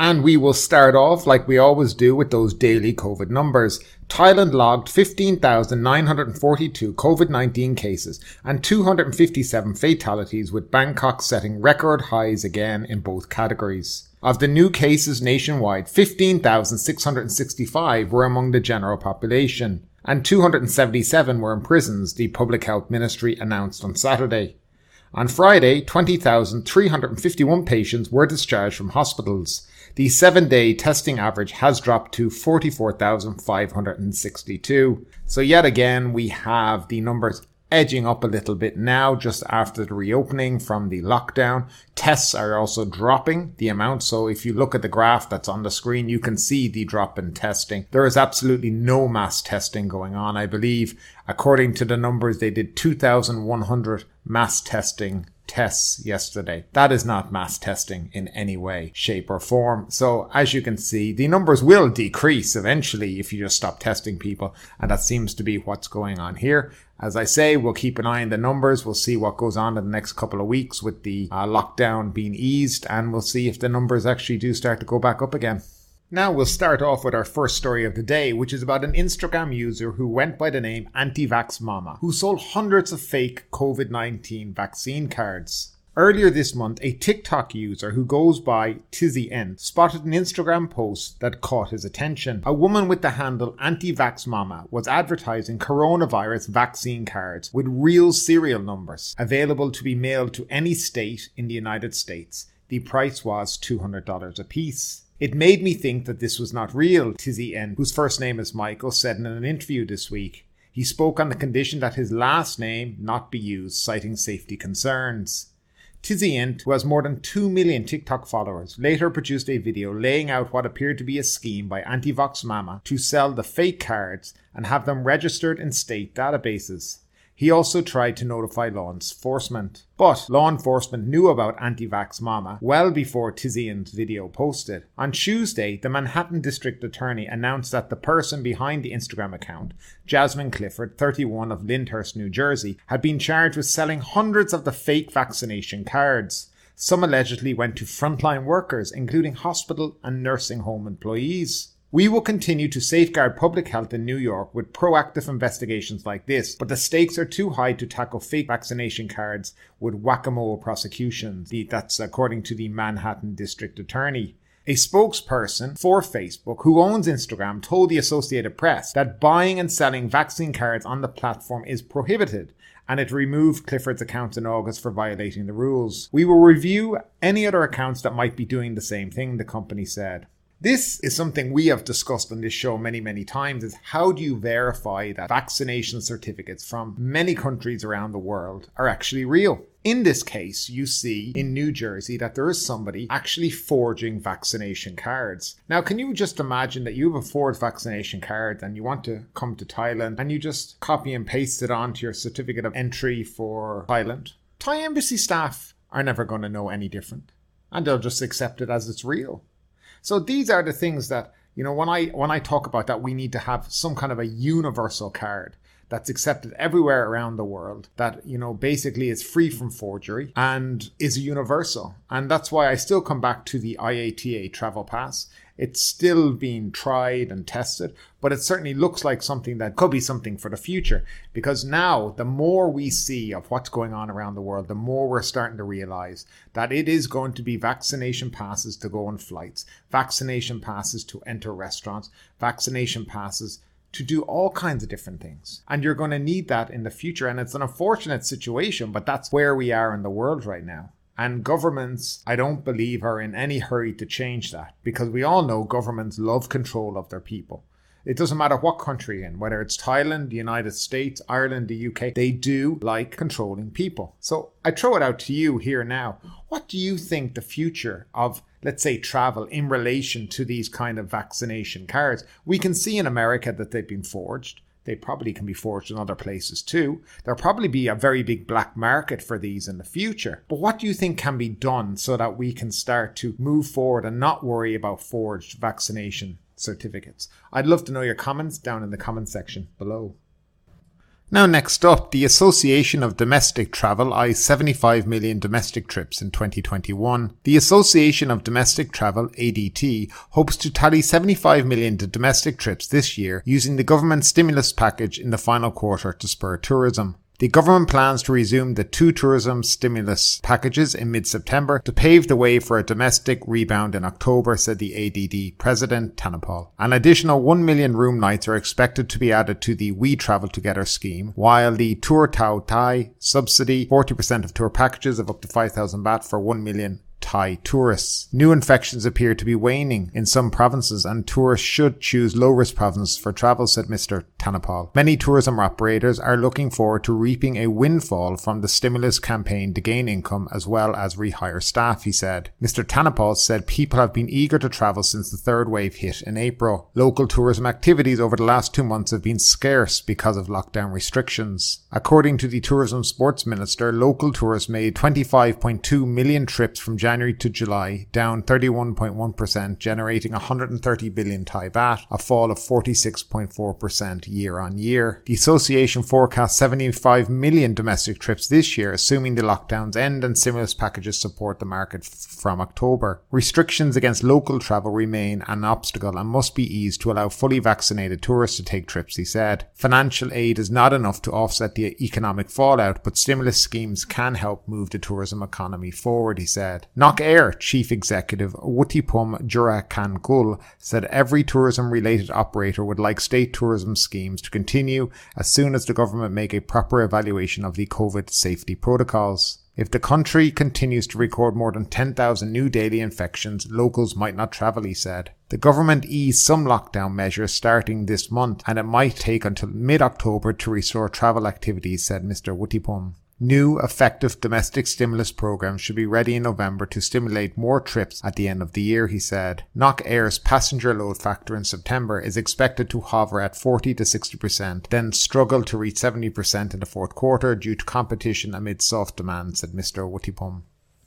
And we will start off like we always do with those daily COVID numbers. Thailand logged 15,942 COVID 19 cases and 257 fatalities, with Bangkok setting record highs again in both categories. Of the new cases nationwide, 15,665 were among the general population, and 277 were in prisons, the Public Health Ministry announced on Saturday. On Friday, 20,351 patients were discharged from hospitals. The seven day testing average has dropped to 44,562. So, yet again, we have the numbers edging up a little bit now just after the reopening from the lockdown. Tests are also dropping the amount. So if you look at the graph that's on the screen, you can see the drop in testing. There is absolutely no mass testing going on. I believe according to the numbers, they did 2,100 mass testing tests yesterday. That is not mass testing in any way, shape, or form. So, as you can see, the numbers will decrease eventually if you just stop testing people. And that seems to be what's going on here. As I say, we'll keep an eye on the numbers. We'll see what goes on in the next couple of weeks with the uh, lockdown being eased, and we'll see if the numbers actually do start to go back up again. Now we'll start off with our first story of the day, which is about an Instagram user who went by the name Anti-Vax Mama, who sold hundreds of fake COVID-19 vaccine cards. Earlier this month, a TikTok user who goes by TizzyEnt spotted an Instagram post that caught his attention. A woman with the handle Anti-Vax Mama was advertising coronavirus vaccine cards with real serial numbers available to be mailed to any state in the United States. The price was $200 a piece. It made me think that this was not real, TizzyEnt, whose first name is Michael, said in an interview this week. He spoke on the condition that his last name not be used, citing safety concerns. TizzyEnt, who has more than 2 million TikTok followers, later produced a video laying out what appeared to be a scheme by Anti-Vax Mama to sell the fake cards and have them registered in state databases. He also tried to notify law enforcement. But law enforcement knew about anti-vax mama well before TizzyEnt's video posted. On Tuesday, the Manhattan District Attorney announced that the person behind the Instagram account, Jasmine Clifford, 31 of Lyndhurst, New Jersey, had been charged with selling hundreds of the fake vaccination cards. Some allegedly went to frontline workers, including hospital and nursing home employees. We will continue to safeguard public health in New York with proactive investigations like this, but the stakes are too high to tackle fake vaccination cards with whack-a-mole prosecutions. That's according to the Manhattan District Attorney. A spokesperson for Facebook who owns Instagram told the Associated Press that buying and selling vaccine cards on the platform is prohibited and it removed Clifford's account in August for violating the rules. We will review any other accounts that might be doing the same thing, the company said. This is something we have discussed on this show many, many times is how do you verify that vaccination certificates from many countries around the world are actually real? In this case, you see in New Jersey that there is somebody actually forging vaccination cards. Now, can you just imagine that you have a forged vaccination card and you want to come to Thailand and you just copy and paste it onto your certificate of entry for Thailand? Thai embassy staff are never going to know any different and they'll just accept it as it's real. So these are the things that you know when I when I talk about that we need to have some kind of a universal card that's accepted everywhere around the world that you know basically is free from forgery and is universal. And that's why i still come back to the iata travel pass it's still being tried and tested, but it certainly looks like something that could be something for the future because now the more we see of what's going on around the world, the more we're starting to realize that it is going to be vaccination passes to go on flights, vaccination passes to enter restaurants, vaccination passes to do all kinds of different things. And you're going to need that in the future. And it's an unfortunate situation, but that's where we are in the world right now. And governments, I don't believe, are in any hurry to change that because we all know governments love control of their people. It doesn't matter what country in, whether it's Thailand, the United States, Ireland, the UK, they do like controlling people. So I throw it out to you here now. What do you think the future of, let's say, travel in relation to these kind of vaccination cards? We can see in America that they've been forged. They probably can be forged in other places too. There'll probably be a very big black market for these in the future. But what do you think can be done so that we can start to move forward and not worry about forged vaccination certificates? I'd love to know your comments down in the comment section below. Now, next up, the Association of Domestic Travel eyes 75 million domestic trips in 2021. The Association of Domestic Travel, ADT, hopes to tally 75 million domestic trips this year using the government stimulus package in the final quarter to spur tourism. The government plans to resume the two tourism stimulus packages in mid-September to pave the way for a domestic rebound in October, said the ADT president, Tanapal. An additional 1 million room nights are expected to be added to the We Travel Together scheme, while the Tour Teaw Thai subsidy 40% of tour packages of up to 5,000 baht for 1 million Thai tourists. New infections appear to be waning in some provinces and tourists should choose low risk provinces for travel, said Mr. Tanapal. Many tourism operators are looking forward to reaping a windfall from the stimulus campaign to gain income as well as rehire staff, he said. Mr. Tanapal said people have been eager to travel since the third wave hit in April. Local tourism activities over the last two months have been scarce because of lockdown restrictions. According to the tourism sports minister, local tourists made 25.2 million trips from January January to July, down 31.1%, generating 130 billion Thai baht, a fall of 46.4% year on year. The association forecasts 75 million domestic trips this year, assuming the lockdowns end and stimulus packages support the market f- from October. Restrictions against local travel remain an obstacle and must be eased to allow fully vaccinated tourists to take trips, he said. Financial aid is not enough to offset the economic fallout, but stimulus schemes can help move the tourism economy forward, he said. Nok Air chief executive Wuttipum Jurakankul said every tourism related operator would like state tourism schemes to continue as soon as the government make a proper evaluation of the COVID safety protocols. If the country continues to record more than 10,000 new daily infections, locals might not travel, he said. The government eased some lockdown measures starting this month, and it might take until mid October to restore travel activities, said Mr. Wuttipum. New effective domestic stimulus programs should be ready in November to stimulate more trips at the end of the year, he said. Nok Air's passenger load factor in September is expected to hover at 40 to 60%, then struggle to reach 70% in the fourth quarter due to competition amid soft demand, said Mr. Wuttipum.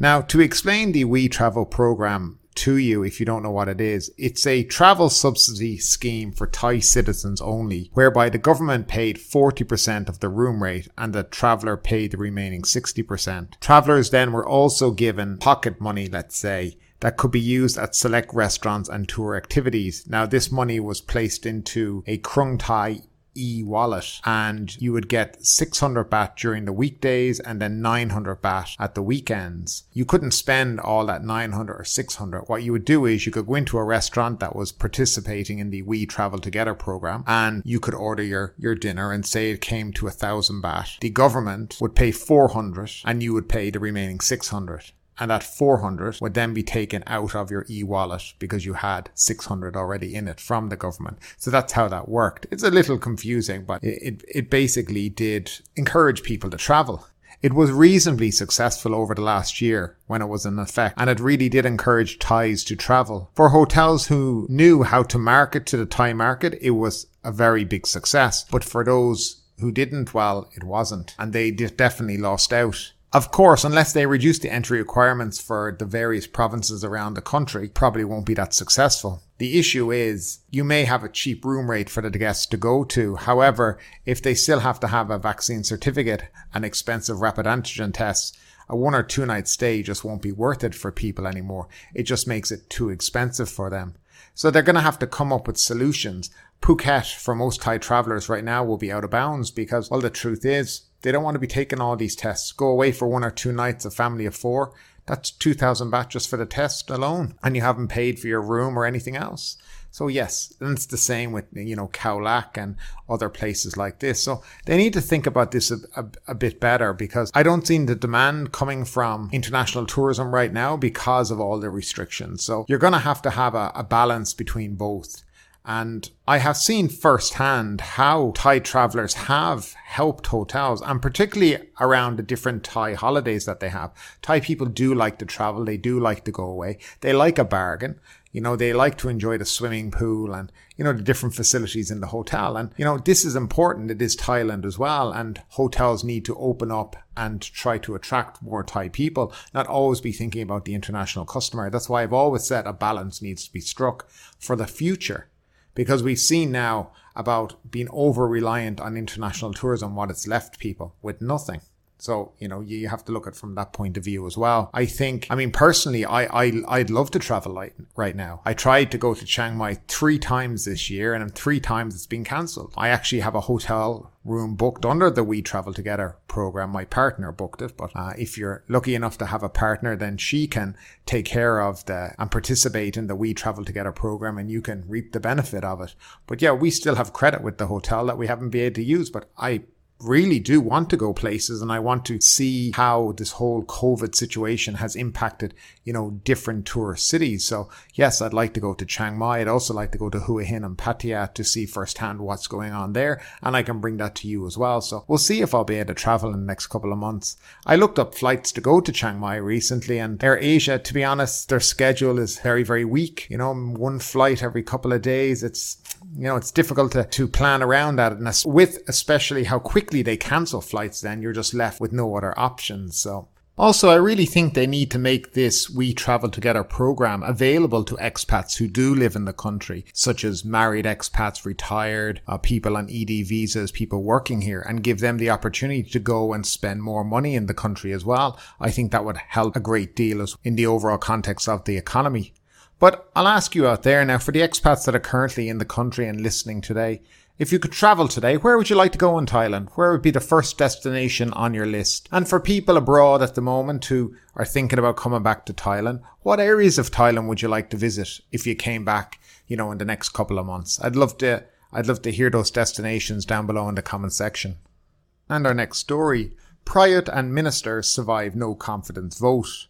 Now, to explain the We Travel program to you if you don't know what it is. It's a travel subsidy scheme for Thai citizens only, whereby the government paid 40% of the room rate and the traveller paid the remaining 60%. Travellers then were also given pocket money, let's say, that could be used at select restaurants and tour activities. Now, this money was placed into a Krung Thai e-wallet and you would get 600 baht during the weekdays and then 900 baht at the weekends. You couldn't spend all that 900 or 600. What you would do is you could go into a restaurant that was participating in the We Travel Together program and you could order your, your dinner and say it came to a thousand baht. The government would pay 400 and you would pay the remaining 600 and that 400 would then be taken out of your e-wallet because you had 600 already in it from the government. So that's how that worked. It's a little confusing, but it, it basically did encourage people to travel. It was reasonably successful over the last year when it was in effect, and it really did encourage Thais to travel. For hotels who knew how to market to the Thai market, it was a very big success. But for those who didn't, well, it wasn't. And they definitely lost out. Of course, unless they reduce the entry requirements for the various provinces around the country, probably won't be that successful. The issue is you may have a cheap room rate for the guests to go to. However, if they still have to have a vaccine certificate and expensive rapid antigen tests, a one or two night stay just won't be worth it for people anymore. It just makes it too expensive for them. So they're going to have to come up with solutions. Phuket for most Thai travelers right now will be out of bounds because, well, the truth is they don't want to be taking all these tests. Go away for one or two nights, a family of four. That's 2,000 baht just for the test alone. And you haven't paid for your room or anything else. So yes, and it's the same with, you know, Khao and other places like this. So they need to think about this a, a, a, bit better because I don't see the demand coming from international tourism right now because of all the restrictions. So you're going to have to have a, a balance between both. And I have seen firsthand how Thai travelers have helped hotels and particularly around the different Thai holidays that they have. Thai people do like to travel. They do like to go away. They like a bargain. You know, they like to enjoy the swimming pool and, you know, the different facilities in the hotel. And, you know, this is important. It is Thailand as well. And hotels need to open up and try to attract more Thai people, not always be thinking about the international customer. That's why I've always said a balance needs to be struck for the future because we've seen now about being over reliant on international tourism, what it's left people with nothing. So, you know, you have to look at from that point of view as well. I think, I mean, personally, I, I, I'd love to travel like, right now. I tried to go to Chiang Mai three times this year and three times it's been cancelled. I actually have a hotel room booked under the We Travel Together program. My partner booked it, but uh, if you're lucky enough to have a partner, then she can take care of the and participate in the We Travel Together program and you can reap the benefit of it. But yeah, we still have credit with the hotel that we haven't been able to use, but I really do want to go places and I want to see how this whole COVID situation has impacted, you know, different tourist cities. So yes, I'd like to go to Chiang Mai. I'd also like to go to Hua Hin and Pattaya to see firsthand what's going on there. And I can bring that to you as well. So we'll see if I'll be able to travel in the next couple of months. I looked up flights to go to Chiang Mai recently and Air Asia, to be honest, their schedule is very, very weak. You know, one flight every couple of days. It's, you know, it's difficult to, to plan around that. And with especially how quickly they cancel flights, then you're just left with no other options. So also, I really think they need to make this We Travel Together program available to expats who do live in the country, such as married expats, retired, uh, people on ED visas, people working here, and give them the opportunity to go and spend more money in the country as well. I think that would help a great deal in the overall context of the economy. But I'll ask you out there now for the expats that are currently in the country and listening today, if you could travel today, where would you like to go in Thailand? Where would be the first destination on your list? And for people abroad at the moment who are thinking about coming back to Thailand, what areas of Thailand would you like to visit if you came back, you know, in the next couple of months? I'd love to, I'd love to hear those destinations down below in the comment section. And our next story, Prayut and ministers survive no confidence vote.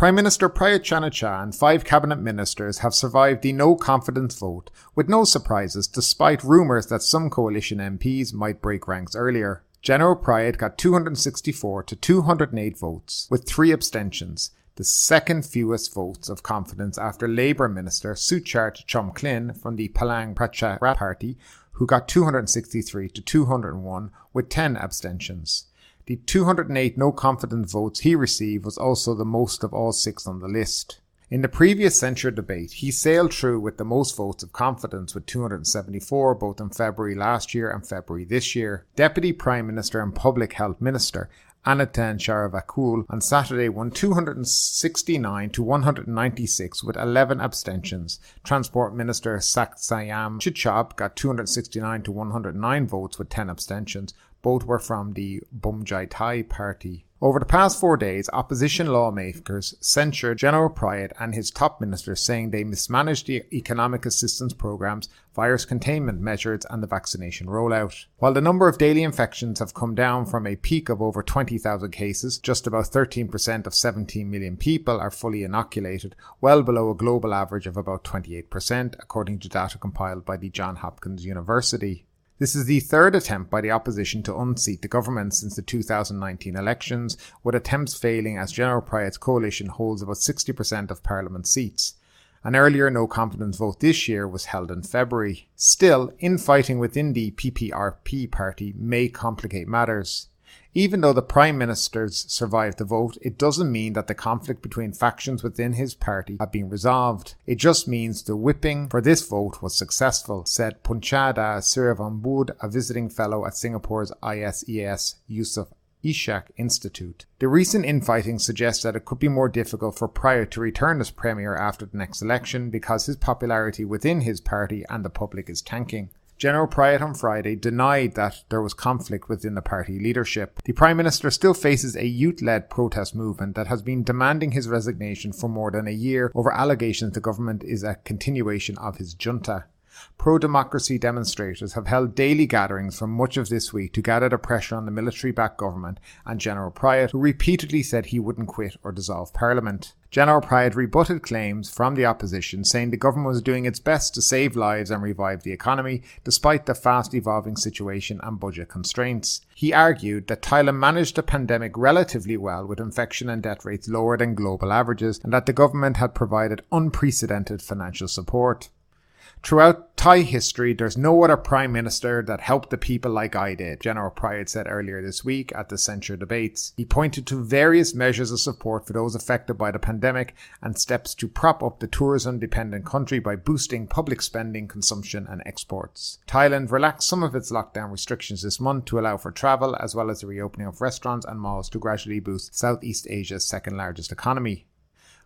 Prime Minister Prayut Chan-o-cha and five cabinet ministers have survived the no confidence vote with no surprises despite rumours that some coalition MPs might break ranks earlier. General Prayut got 264 to 208 votes with three abstentions, the second fewest votes of confidence after Labour Minister Suchart Chomklin from the Palang Pracharat Party, who got 263 to 201 with 10 abstentions. The 208 no confidence votes he received was also the most of all six on the list. In the previous censure debate, he sailed through with the most votes of confidence with 274 both in February last year and February this year. Deputy Prime Minister and Public Health Minister Anutin Charnvirakul on Saturday won 269 to 196 with 11 abstentions. Transport Minister Saksayam Chidchob got 269 to 109 votes with 10 abstentions. Both were from the Bhumjaithai party. Over the past four days, opposition lawmakers censured General Prayut and his top ministers, saying they mismanaged the economic assistance programs, virus containment measures, and the vaccination rollout. While the number of daily infections have come down from a peak of over 20,000 cases, just about 13% of 17 million people are fully inoculated, well below a global average of about 28%, according to data compiled by the Johns Hopkins University. This is the third attempt by the opposition to unseat the government since the 2019 elections, with attempts failing as General Prayut's coalition holds about 60% of parliament seats. An earlier no confidence vote this year was held in February. Still, infighting within the PPRP party may complicate matters. Even though the Prime Ministers survived the vote, it doesn't mean that the conflict between factions within his party have been resolved. It just means the whipping for this vote was successful, said Punchada Sirivunnabood, a visiting fellow at Singapore's ISEAS Yusof Ishak Institute. The recent infighting suggests that it could be more difficult for Prayut to return as Premier after the next election because his popularity within his party and the public is tanking. General Prayut on Friday denied that there was conflict within the party leadership. The Prime Minister still faces a youth led protest movement that has been demanding his resignation for more than a year over allegations the government is a continuation of his junta. Pro democracy demonstrators have held daily gatherings for much of this week to gather the pressure on the military backed government and General Prayut, who repeatedly said he wouldn't quit or dissolve Parliament. General Prayut rebutted claims from the opposition, saying the government was doing its best to save lives and revive the economy, despite the fast evolving situation and budget constraints. He argued that Thailand managed the pandemic relatively well with infection and death rates lower than global averages, and that the government had provided unprecedented financial support. Throughout Thai history, there's no other prime minister that helped the people like I did, General Prayut said earlier this week at the censure debates. He pointed to various measures of support for those affected by the pandemic and steps to prop up the tourism dependent country by boosting public spending, consumption, and exports. Thailand relaxed some of its lockdown restrictions this month to allow for travel, as well as the reopening of restaurants and malls to gradually boost Southeast Asia's second largest economy.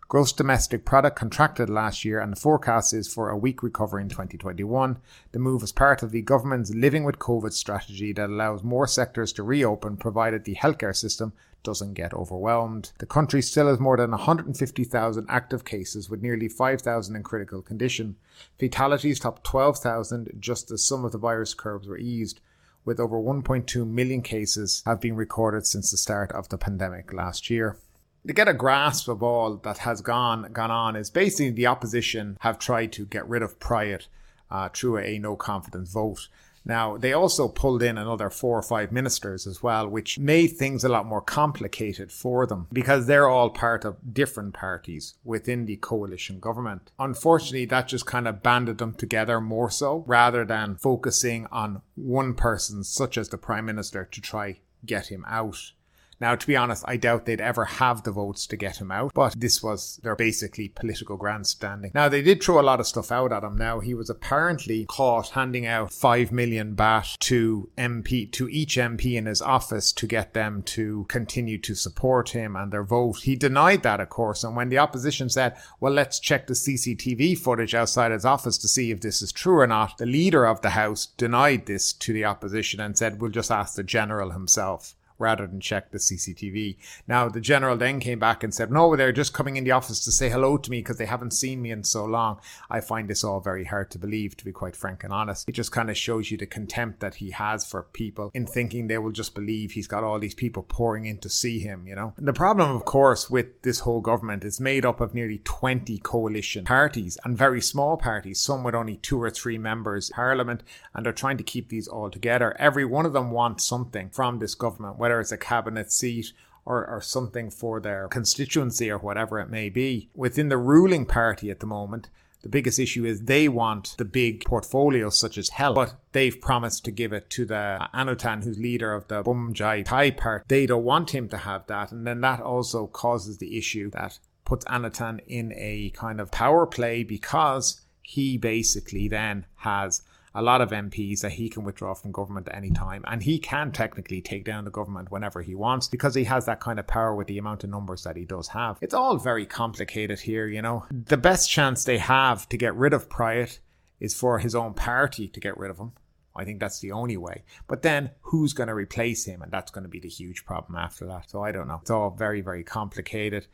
Gross domestic product contracted last year and the forecast is for a weak recovery in 2021. The move is part of the government's living with COVID strategy that allows more sectors to reopen provided the healthcare system doesn't get overwhelmed. The country still has more than 150,000 active cases with nearly 5,000 in critical condition. Fatalities topped 12,000 just as some of the virus curves were eased with over 1.2 million cases have been recorded since the start of the pandemic last year to get a grasp of all that has gone gone on is basically the opposition have tried to get rid of Prayut uh, through a no confidence vote. Now, they also pulled in another four or five ministers as well, which made things a lot more complicated for them because they're all part of different parties within the coalition government. Unfortunately, that just kind of banded them together more so rather than focusing on one person, such as the prime minister, to try get him out. Now, to be honest, I doubt they'd ever have the votes to get him out, but this was their basically political grandstanding. Now, they did throw a lot of stuff out at him. Now, he was apparently caught handing out 5 million baht to MP, to each MP in his office to get them to continue to support him and their vote. He denied that, of course, and when the opposition said, well, let's check the CCTV footage outside his office to see if this is true or not, the leader of the House denied this to the opposition and said, we'll just ask the general himself rather than check the CCTV. Now, the general then came back and said, no, they're just coming in the office to say hello to me because they haven't seen me in so long. I find this all very hard to believe, to be quite frank and honest. It just kind of shows you the contempt that he has for people in thinking they will just believe he's got all these people pouring in to see him, you know. And the problem, of course, with this whole government is made up of nearly 20 coalition parties and very small parties, some with only two or three members parliament, and they're trying to keep these all together. Every one of them wants something from this government whether it's a cabinet seat or, or something for their constituency or whatever it may be. Within the ruling party at the moment, the biggest issue is they want the big portfolios such as health, but they've promised to give it to the Anutin, who's leader of the Bhumjaithai party. They don't want him to have that. And then that also causes the issue that puts Anutin in a kind of power play because he basically then has a lot of MPs that he can withdraw from government at any time. And he can technically take down the government whenever he wants because he has that kind of power with the amount of numbers that he does have. It's all very complicated here, you know. The best chance they have to get rid of Prayut is for his own party to get rid of him. I think that's the only way. But then who's going to replace him? And that's going to be the huge problem after that. So I don't know. It's all very, very complicated.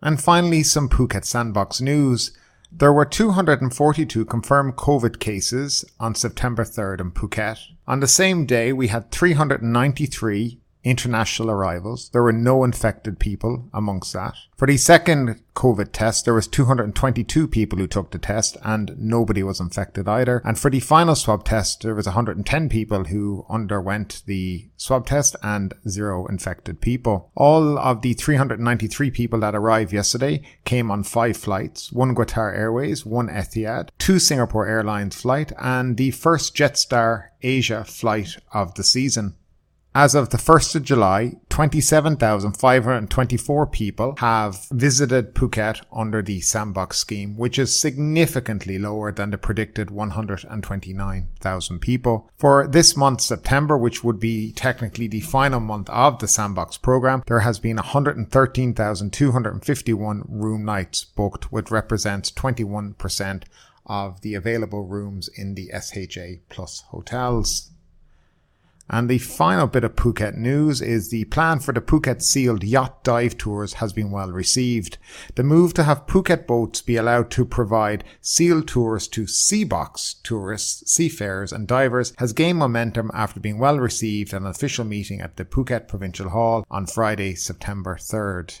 And finally, some Phuket Sandbox news. There were 242 confirmed COVID cases on September 3rd in Phuket. On the same day, we had 393 international arrivals. There were no infected people amongst that. For the second COVID test, there was 222 people who took the test and nobody was infected either. And for the final swab test, there was 110 people who underwent the swab test and zero infected people. All of the 393 people that arrived yesterday came on five flights, one Qatar Airways, one Etihad, two Singapore Airlines flight, and the first Jetstar Asia flight of the season. As of the 1st of July, 27,524 people have visited Phuket under the Sandbox scheme, which is significantly lower than the predicted 129,000 people. For this month, September, which would be technically the final month of the Sandbox program, there has been 113,251 room nights booked, which represents 21% of the available rooms in the SHA Plus hotels. And the final bit of Phuket news is the plan for the Phuket sealed yacht dive tours has been well received. The move to have Phuket boats be allowed to provide sealed tours to Sandbox tourists, seafarers and divers has gained momentum after being well received at an official meeting at the Phuket Provincial Hall on Friday, September 3rd.